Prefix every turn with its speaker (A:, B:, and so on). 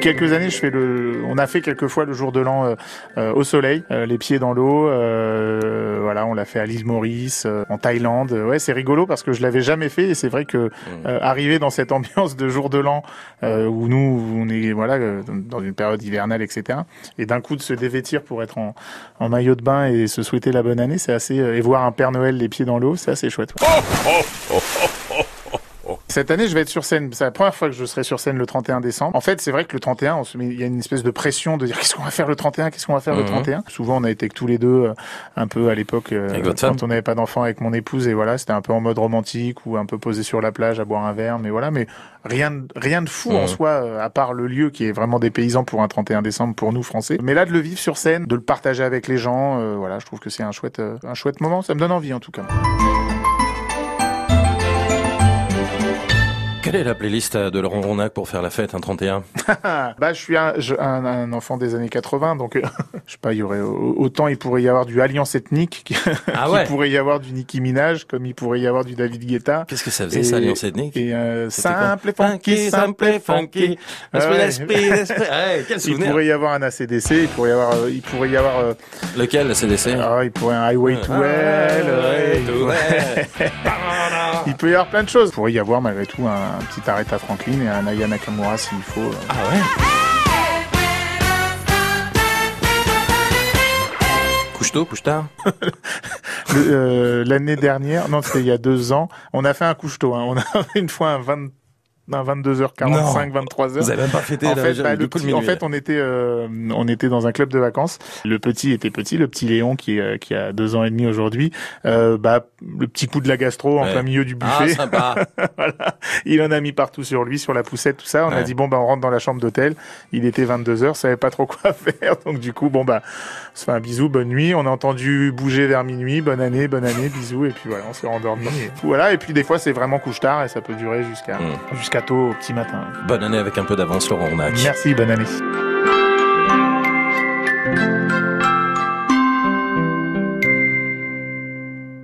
A: quelques années, je fais le, on a fait quelques fois le jour de l'an au soleil, les pieds dans l'eau. voilà, on l'a fait à l'île Maurice, en Thaïlande. Ouais, c'est rigolo parce que je l'avais jamais fait et c'est vrai que mmh. arriver dans cette ambiance de jour de l'an où nous, on est voilà dans une période hivernale, etc. Et d'un coup de se dévêtir pour être en, en maillot de bain et se souhaiter la bonne année, c'est assez et voir un Père Noël les pieds dans l'eau, c'est assez chouette. Cette année, je vais être sur scène. C'est la première fois que je serai sur scène le 31 décembre. En fait, c'est vrai que le 31, on se met, il y a une espèce de pression de dire qu'est-ce qu'on va faire le 31, qu'est-ce qu'on va faire le 31. Mhm. Souvent, on a été que tous les deux, euh, un peu à l'époque, euh, quand on n'avait pas d'enfant avec mon épouse, et voilà, c'était un peu en mode romantique ou un peu posé sur la plage à boire un verre, mais voilà, mais rien, rien de fou en mhm. soi, euh, à part le lieu qui est vraiment des paysans pour un 31 décembre pour nous Français. Mais là, de le vivre sur scène, de le partager avec les gens, voilà, je trouve que c'est un chouette, un chouette moment. Ça me donne envie en tout cas.
B: Quelle est la playlist de Laurent Ronac pour faire la fête un 31
A: Bah, je suis un, un, enfant des années 80, donc euh, je sais pas, il y aurait autant il pourrait y avoir du Alliance ethnique, qu'il ah pourrait y avoir du Nicki Minaj, comme il pourrait y avoir du David Guetta.
B: Qu'est-ce que ça faisait ça, Alliance ethnique?
A: Et euh, simple et funky, simple et funky. il pourrait y avoir un ACDC, il pourrait y avoir, euh, il pourrait y avoir.
B: Lequel ACDC
A: Ah, il pourrait un Highway to Hell. Il peut y avoir plein de choses. Il pourrait y avoir malgré tout un un petit Aretha Franklin et un Aya Nakamura s'il faut.
B: Ah ouais Couche-tôt, couche-tard
A: euh, L'année dernière, non, c'était il y a deux ans, on a fait un couche-tôt. Hein. On a fait une fois un 20 22h45, 23h.
B: Vous avez même pas fêté en fait, bah, le
A: En fait, on était, euh, on était dans un club de vacances. Le petit était petit, le petit Léon qui, euh, qui a deux ans et demi aujourd'hui. Euh, bah, le petit coup de la gastro en plein milieu du
B: ah,
A: buffet.
B: Ah, sympa.
A: voilà. Il en a mis partout sur lui, sur la poussette, tout ça. On a dit bon bah on rentre dans la chambre d'hôtel. Il était 22h, savait pas trop quoi faire. Donc du coup bon bah, on se fait un bisou, bonne nuit. On a entendu bouger vers minuit, bonne année, bonne année, bisous et puis voilà, on s'est rendormi. voilà. Et puis des fois c'est vraiment couche tard et ça peut durer jusqu'à mmh. jusqu'à au petit matin.
B: Bonne année avec un peu d'avance, Laurent Ronac.
A: Merci, bonne année.